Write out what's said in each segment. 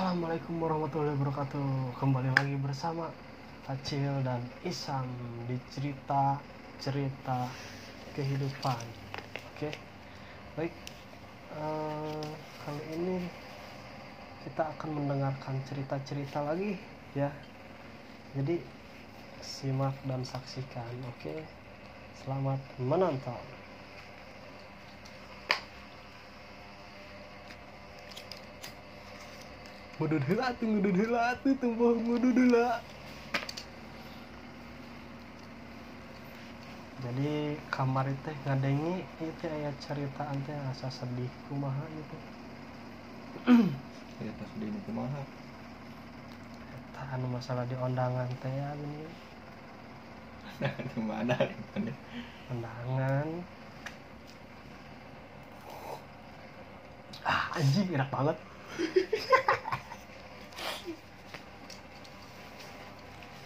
Assalamualaikum warahmatullahi wabarakatuh. Kembali lagi bersama Acil dan Isam Di cerita-cerita kehidupan. Oke Baik. Eh, Kali ini Kita akan mendengarkan cerita-cerita lagi Ya. Jadi Simak dan saksikan. Oke Selamat menonton ngudud heula tuh ngudud heula tuh tumbuh ngudud heula jadi kamar itu ngadengi itu ayat cerita teh asa sedih kumaha gitu. Cerita sedih kumaha. Eta anu masalah di undangan teh ya gini nah itu mana? Undangan ah anjing enak banget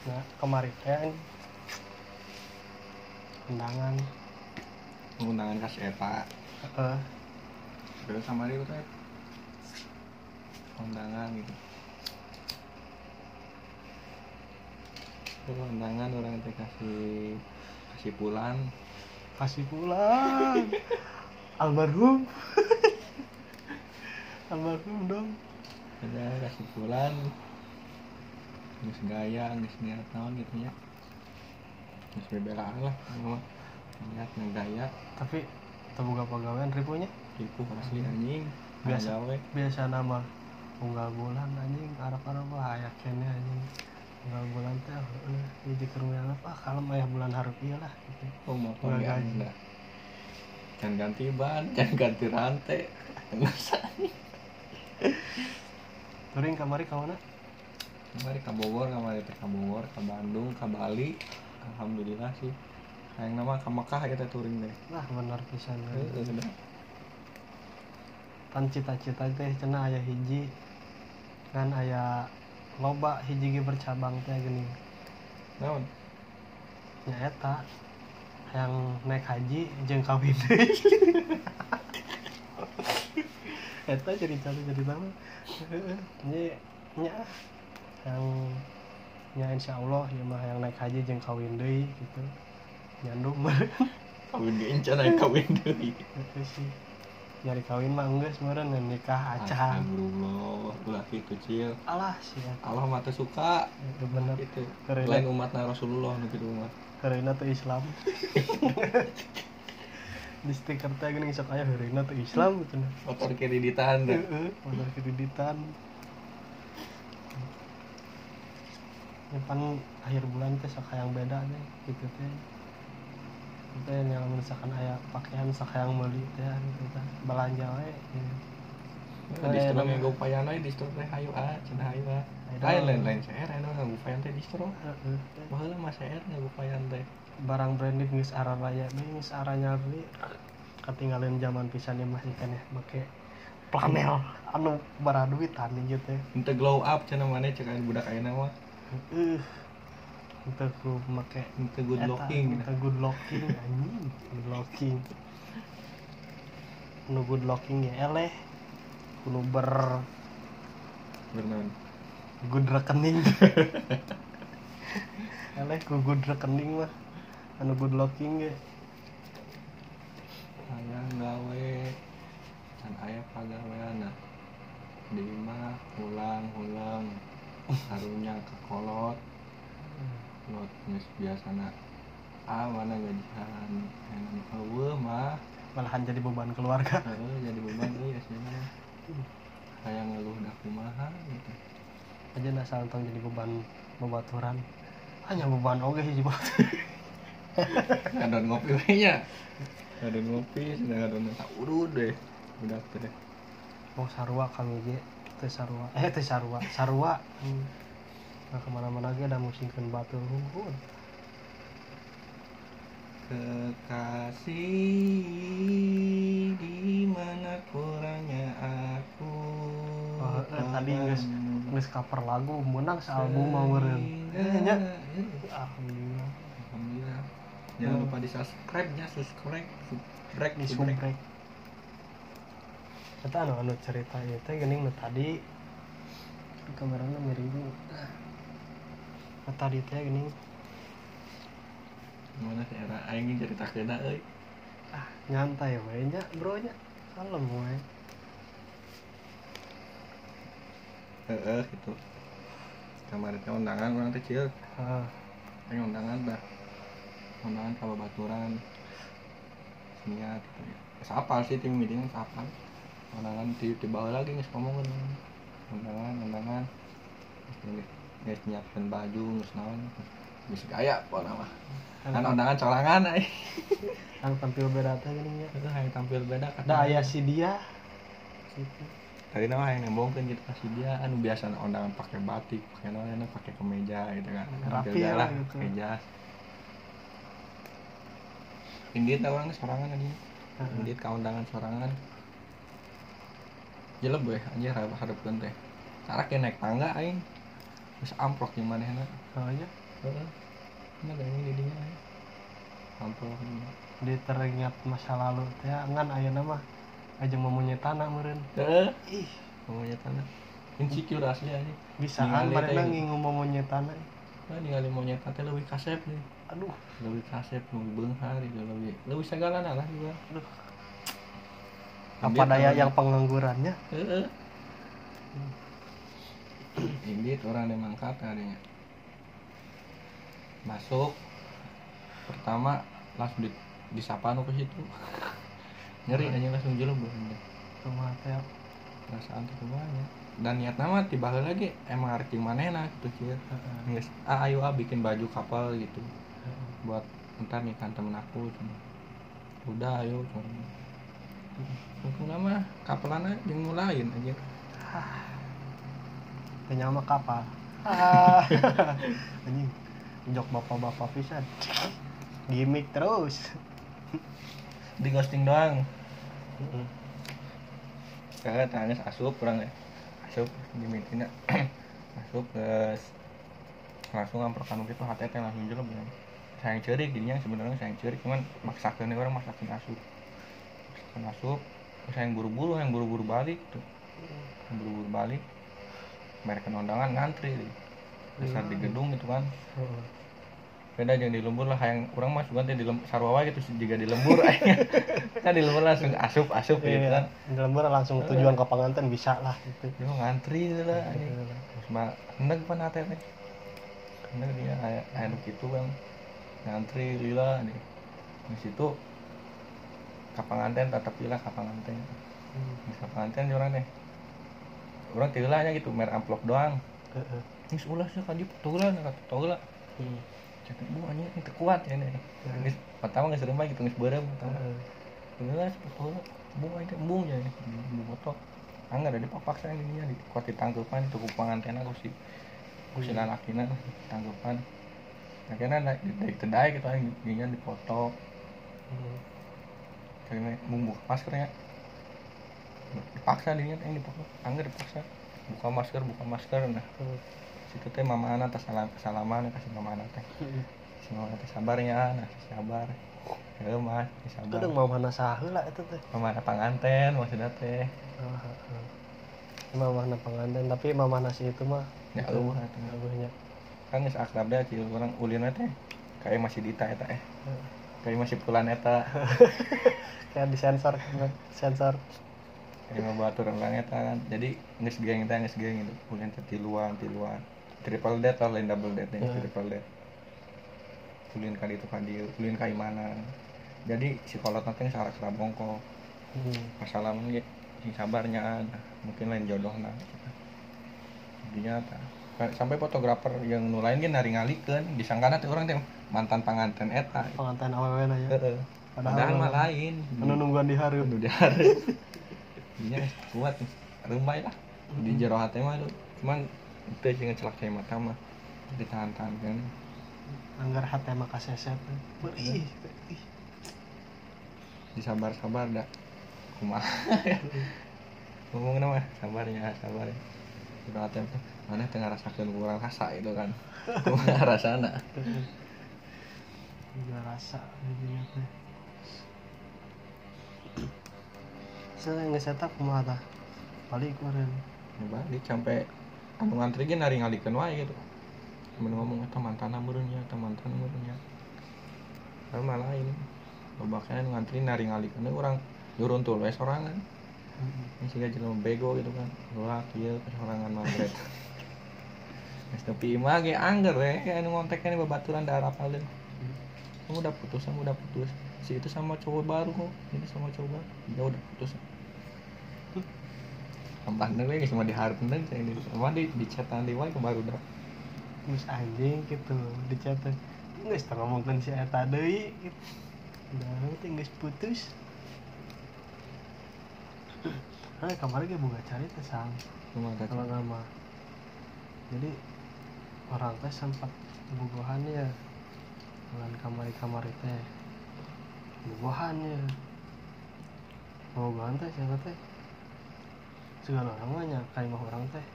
nah kemarin teh undangan. Undangan kas eta. Eh terus sama dia teh undangan gitu. Undangan orang teh kasih kasih pulang. Kasih pulang. Almarhum. Almarhum dong. Ada kasih pulang nggak gaya nggak niat naon gitu ya nggak bebelaan lah mah niat ngegaya tapi terbuka pegawaian ribunya itu asli anjing. Biasa. gawe. biasa nama unggal bulan anjing. Arab arab wah aya kene anjing. Unggal bulan teh eh hiji kerumian apa kalem aya bulan harap iya lah gitu. Oh mau gaji. jangan ganti ban jangan ganti rantai. Nggak usah touring kamari ka mana kemarin ke Bogor kemarin ke Bogor ke Bandung ke Bali. Alhamdulillah sih. Yang nama ke Mekah kita touring deh. Lah bener pisan. Udah. tan cita-cita teh cenah aya hiji kan aya loba hiji bercabang teh gini. Naon? Nya eta yang naik haji jeung kawin. Eta cerita cerita mah nya nya yang nya insya Allah ya mah yang naik haji jeung kawin deui gitu. Nyandung mah. Kawin di encan aja kawin deui. Itu sih. Nyari kawin mah geus meureun dan nikah acan Astagfirullah ulah gitu cil alah sih Allah mah teu suka. Itu bener. Gitu. Keren. lain umatna Rasulullah nu kitu mah. Heureuina teu Islam. Di stiker teh geuning sok aya heureuina teu Islam gitu nah. Motor deh Heeh, modal kreditan. Ya pan akhir bulan teh sok yang beda deh gitu teh. Kita yang misalkan aya pakaian sok yang meuli teh gitu teh. Belanja we. gitu. distro yang upayana distro teh hayu ah cenah hayu ah lain lain lain CR anu ngagupayan teh distro Heeh. baheula mah CR ngagupayan teh Barang branded geus arah raya deui geus arah nyari. Ketinggalan zaman pisan ya masih kan ya make planel anu bara duitan ieu teh. Ente glow up cenah mana cek aya budak ayeuna mah Uh, untuk ku make Ente good looking eta good looking anjing. Good looking nu good looking ya. Eleh kudu ber beneran good rekening eleh ku good rekening mah. Anu good looking ge aya gawe can aya pagaweana di mah ulang-ulang harunya ke kolot kolot geus biasana ah mana gajian enak eueuh mah. Malahan jadi beban keluarga. Heeh, jadi beban euy aslinya kayak ngeluh dah kumaha gitu. Aja nah santong jadi beban bebaturan hanya beban oge hiji ngadon ngopi we nya ngadon ngopi sedang ngadon tak urut deh. Udah deh mau sarua kami ge. Teh sarua. Eh teh sarua. Sarua. Hmm. Nah ke mana-mana ge ada musingkeun batu. Hunghun Kekasih di mana kurangnya aku? Oh, eh, tadi geus padamu. geus cover lagu menang sealbum mau meureun Eh, nya alhamdulillah. Alhamdulillah. Jangan lupa di subscribe nya, subscribe, subscribe, di subscribe. eta anu anu cerita ieu teh geuning nu tadi. Di kameranya miring ah kata di teh gini. Gimana sih era aing cerita kena euy. Ah nyantai we nya bro nya. Kalem we heeh gitu. Kemarin teh undangan orang kecil. Ah. Aing undangan dah. Undangan ke babaturan niat gitu. Ya sapal sih tim meeting sapal undangan di di bawah lagi nggak ngomong undangan undangan nggak nyiapin baju nggak naon. Bisa gaya pokoknya mah. Kan undangan colangan ay yang tampil beda teh gini itu yang tampil beda kata ada ayah si dia. Gitu tadi nama yang nembongkan gitu kasih dia. Anu biasa undangan pakai batik pakai naon pakai kemeja gitu kan. Rapi ya, lah gitu. pakai jas. Indit lah orang sorangan Heeh. Indit ke undangan sorangan. Jelek gue anjir harap harap teh. Cara kayak naik tangga aing terus amplok gimana enak oh iya heeh. Ini ada ini didinya aing. amplok ini dia teringat masa lalu. Teh ngan aya nama. Aja memunya tanah meureun. Heeh. Ih. Ngomongnya tanah. Insecure asli aja. Bisa kan mereka ngingu memunya tanah. Nah ningali monyet teh lebih kasep nih. Aduh. Lebih kasep lebih benghar gitu lebih lebih segala lah juga. Aduh. Apa daya yang penganggurannya Indit orang yang mangkat adanya masuk. Pertama langsung di disapa nu ke situ. Nyeri aja langsung jelek belum rumah teh. Perasaan tuh semuanya dan niat nama tiba lagi emang arti mana gitu sih. Nges, ah ayo ah bikin baju kapal gitu. Buat ntar nikahan temen aku cuma udah ayo cuma Hukum nama kapalana yang mulain aja teh nyama kapal ah. Anjing jok bapak-bapak pisan. Gimmick terus. Di ghosting doang? Heeh. kakak tanya asup kurang ya? Asup di meetingnya asup ke langsung ngamprokan gitu HTT langsung jelek bilang. Sayang cerik jadinya sebenarnya sayang cerik cuman maksakan orang maksakan asup. Maksakan asup terus yang buru-buru yang buru-buru balik tuh. Yang buru-buru balik mereka undangan ngantri deh. besar di gedung gitu kan. Heeh. beda jangan di lembur lah yang orang mas bukan di sarwawa gitu juga di lembur. Kan di lembur langsung asup asup gitu Iya, kan. di lembur langsung tujuan ke panganten bisa lah gitu. Yo ngantri gitu lah anjing. terus mah hendak pan teh hendak dia aya aya nu kitu kan. Ngantri lila nih di situ kapanganten tetap lila kapanganten di kapanganten orang teh orang tiga nya gitu mer amplop doang. Ini ulah sih kan tulah kata tulah Hmm. cek bu anjing itu kuat ya nih Geus- pertama nggak serem gitu nggak berem pertama Heeh. Udah sebetulnya bu aja embung ya bu foto anggar ada dipaksa ini nya di kuat ditangkupan itu pengantin aku sih aku sih lalakina tangkupan. Akhirnya naik dari kedai gitu aja ginya dipoto Hmm. karena buka maskernya dipaksa dirinya yang dipaksa anggar dipaksa buka masker buka masker nah Hmm. situ teh mama anak tas salam salaman kasih mama anak teh si mama teh sabarnya nah sabar ya mas sabar Kadang mau mana saheula eta teh. mama anak panganten maksudnya teh heeh. Mama mana panganten tapi mama nasi itu mah Ya, itu, eueuh atuh. eueuhnya. kan geus akrab dah cium orang ulina teh kayak masih dita eta eh Heeh. kayak masih pulan eta Kayak disensor sensor. Mau batur orang eta kan jadi geus geng teh geus geng itu ulin teh tiluan tiluan triple dead atau lain double dead Heeh. triple dead ulin kali itu kan dieu ulin ka mana jadi si kolot nanti salah salah bongkok Hmm. pas salaman ge sing sabarnya nah, mungkin lain jodohna jadinya ta. Ka- sampai fotografer yang nulain ge nari ngalikeun disangkana teh orang teh mantan panganten eta Panganten awewe ya. Heeh. Padahal Padahal mah lain. Anu nungguan di hareup. Anu diare. Iya kuat nih. Rumbai lah. Di jero hati mah tuh. Cuman itu sih ngecelak saya mata mah. Ditahan-tahan kan. Anggar hate mah kaseset. Beih. beih. Disabar-sabar dah. Kumaha. Ngomong nama sabarnya, sabar. Jero hati mah mana tengah rasakan kurang rasa itu kan. Kumaha rasana. Juga rasa jadinya Saya ngesetak kumaha tah? Balik kemarin. Ya balik sampai anu ngantri ge nari ngalikeun wae gitu. Mun ngomong eta mantanna meureunnya eta mantan meureunnya Tapi malah lain. Loba kaya anu ngantri nari ngalikeun urang nyurun tuh we sorangan ini sih jelema bego gitu kan. Wah kieu sorangan magret Geus nepi imah ge angger we anu ngonteknya babaturan daerah paling kamu udah putus kamu udah putus. Si itu sama cowok baru kok. Ini sama cowok baru. Ya udah putus nih guys cuma diharapin saya ini. Sama di di chatan di wae baru dah. Mus anjing gitu dicatat nggak setengah ngomongkan si Eta deui gitu. udah nanti nggak putus. Nah kemarin gue buka cari teh sang. Cuma kalau nggak mah jadi orang teh sempat bubuhannya dengan kamar kamar teh bubuhannya bubuhan teh siapa teh segala orang mah nya kayak mah orang teh.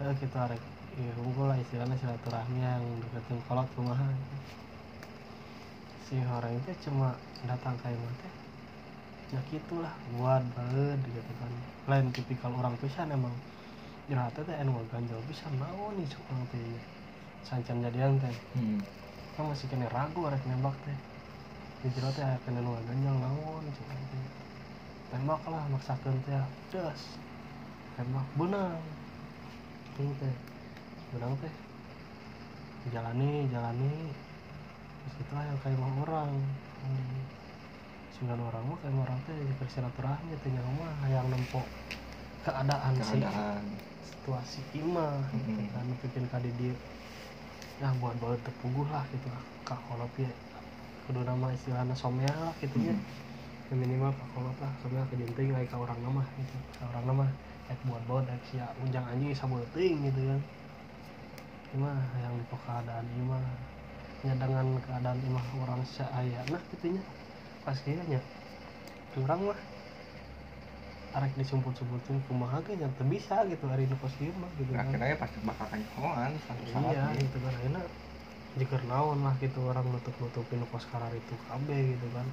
Eh, kita rek ya unggul lah istilahnya silaturahmi yang deketin kolot rumahan si orang itu cuma datang kayak mah teh ya gitulah buat banget gitu kan lain tipikal orang pisan emang jerata teh anu ganjel pisan naon nih cuk orang teh sancan jadian teh. Hmm. kan masih kena ragu arek nembak teh. Di jero teh kena nu ganjel naon cuk orang teh tembak lah maksakeun teh. Das tembak benang. Itu teh. Benang teh. Jalani jalani. Terus itulah yang kayak mau orang. Hmm. sembilan orang mah kayak orang teh bersilaturahmi teh nyawa mah. Yang nempok keadaan, sih. Keadaan. Situasi imah gitu Mhm. kan bikin kali dia ya buat buat terpuguh lah gitu kak kolop ya. Kudu nama istilahnya somea lah gitu ya. Hmm. Ya, minimal kak kolop lah somea kejenting kayak ke orang nama gitu. Ke orang nama ek buat buat ek sia unjang anjing sabeting gitu kan. Imah yang di keadaan imah ya dengan keadaan imah orang saya nah gitunya pas kayaknya orang mah. Arek disumput-sumputin kumaha ge nya teu bisa gitu hari nu kos ieu mah gitu kan. akhirnya pasti bakal kanyoan suatu saat iya nih. gitu kan. Akhirnya jika naon lah gitu orang nutup-nutupin kos karar itu KB gitu kan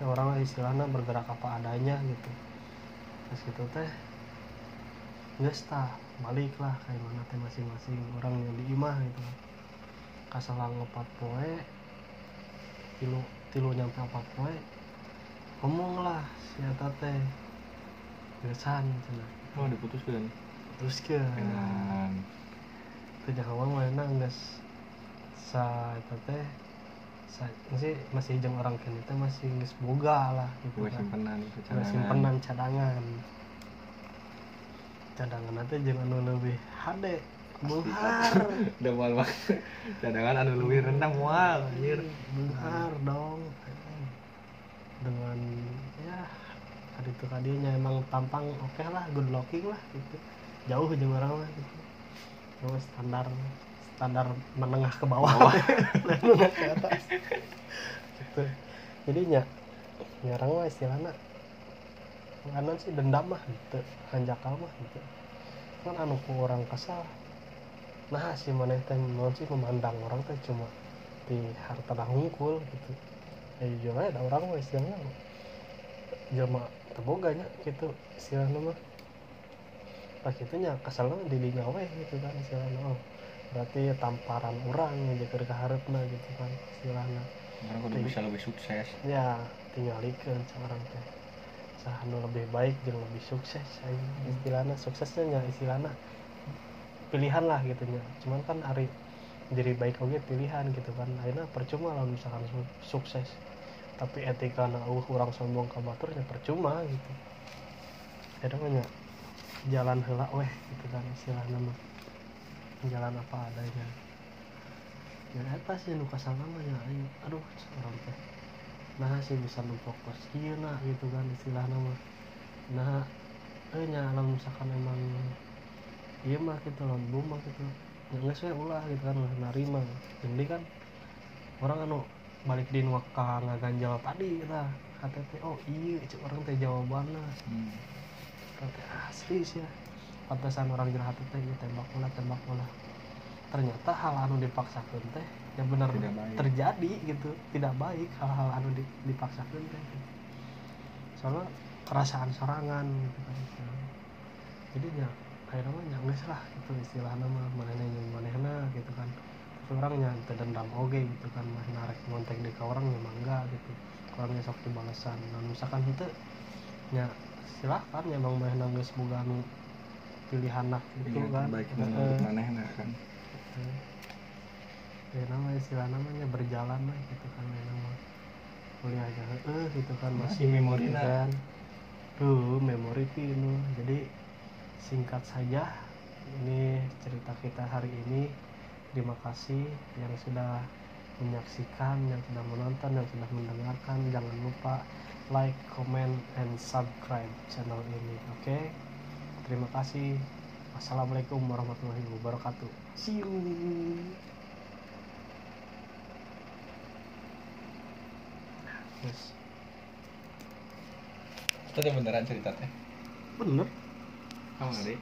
ya, orang lah istilahnya bergerak apa adanya gitu. Terus gitu teh nggak tah balik lah kayak mana teh masing-masing orang yang di imah gitu. Kan kasalang ngepat poe tilu tilu nyampe empat poe ngomong lah si teh gesan cenah. Oh diputuskan? Terus ke dengan kerja kawan mana nggak sa eta teh masih masih jeung orang kene teh masih geus boga lah gitu kan. simpenan itu cadangan. simpenan cadangan. Cadangan nanti jeung anu leuwih hade benghar udah mual banget. Cadangan anu lebih rendah mual anjir. Benghar dong. Dengan ya tadi itu tadinya emang tampang oke lah good looking lah gitu. Jauh jeung orang lah gitu. Standar standar menengah ke bawah. Bawah. menengah ke atas. Gitu. Jadinya ya orang mah istilahnya kanan sih dendam mah gitu. Hanjakal mah gitu. Kan anu ku orang kesal. Nah si mana teh non sih memandang orang teh cuma di harta dah hungkul gitu. Ya jujur aja ada orang mah istilahnya jelma teboganya gitu istilahnya mah. Pas itu nya kesalnya di dinya we gitu kan istilahnya oh berarti tamparan orang yang jadi keharapna gitu kan istilahnya. Orang kudu bisa lebih sukses. Ya tinggal ikan seorang teh. Sahanu lebih baik dan lebih sukses aja. istilahnya. Suksesnya nya istilahnya pilihan lah gitu nya. Cuman kan hari jadi baik oke pilihan gitu kan. Akhirnya percuma lah misalkan su- sukses. Tapi etika na uh orang sombong ke baturnya percuma gitu. Akhirnya nya jalan hela weh gitu kan istilahnya mah jalan apa adanya. Ya apa sih nu kasar namanya aing aduh orang teh. Nah sih bisa numpuk pos kieu nah gitu kan istilahnya mah nah eh nya lamun misalkan emang iya mah gitu bum mah gitu. Ya nggak saya ulah gitu kan ulah narima jadi kan orang anu balik di nuaka ngaganjal tadi lah. Teh oh iya orang teh jawabannya. Hmm. kata asli sih ya pantesan orang jahat teh ya tembak bola tembak bola. Ternyata hal anu dipaksakan teh ya benar terjadi gitu. Tidak baik hal-hal anu di, dipaksakan teh soalnya kerasaan serangan gitu kan. Jadi ya akhirnya mah nyangges lah itu istilah nama mana yang manehna gitu kan. Tapi orangnya teu dendam oge gitu kan mah narek ngontek di ka orang ya mangga gitu. Orangnya sok dibalesan. Nah misalkan itu nya silakan ya bang manehna geus boga anu pilihan gitu Ingat kan. baik Heeh. menurut manehna kan. Ya nama istilah namanya berjalan lah gitu kan ya nama. Kuliah aja eh gitu kan masih Masih memori gitu na. kan. Tuh memori pinu jadi singkat saja ini cerita kita hari ini. Terima kasih yang sudah menyaksikan yang sudah menonton yang sudah mendengarkan. Jangan lupa like comment and subscribe channel ini oke terima kasih Wassalamualaikum warahmatullahi wabarakatuh. See you. Yes. itu teh beneran cerita teh Bener. kamu nggak deh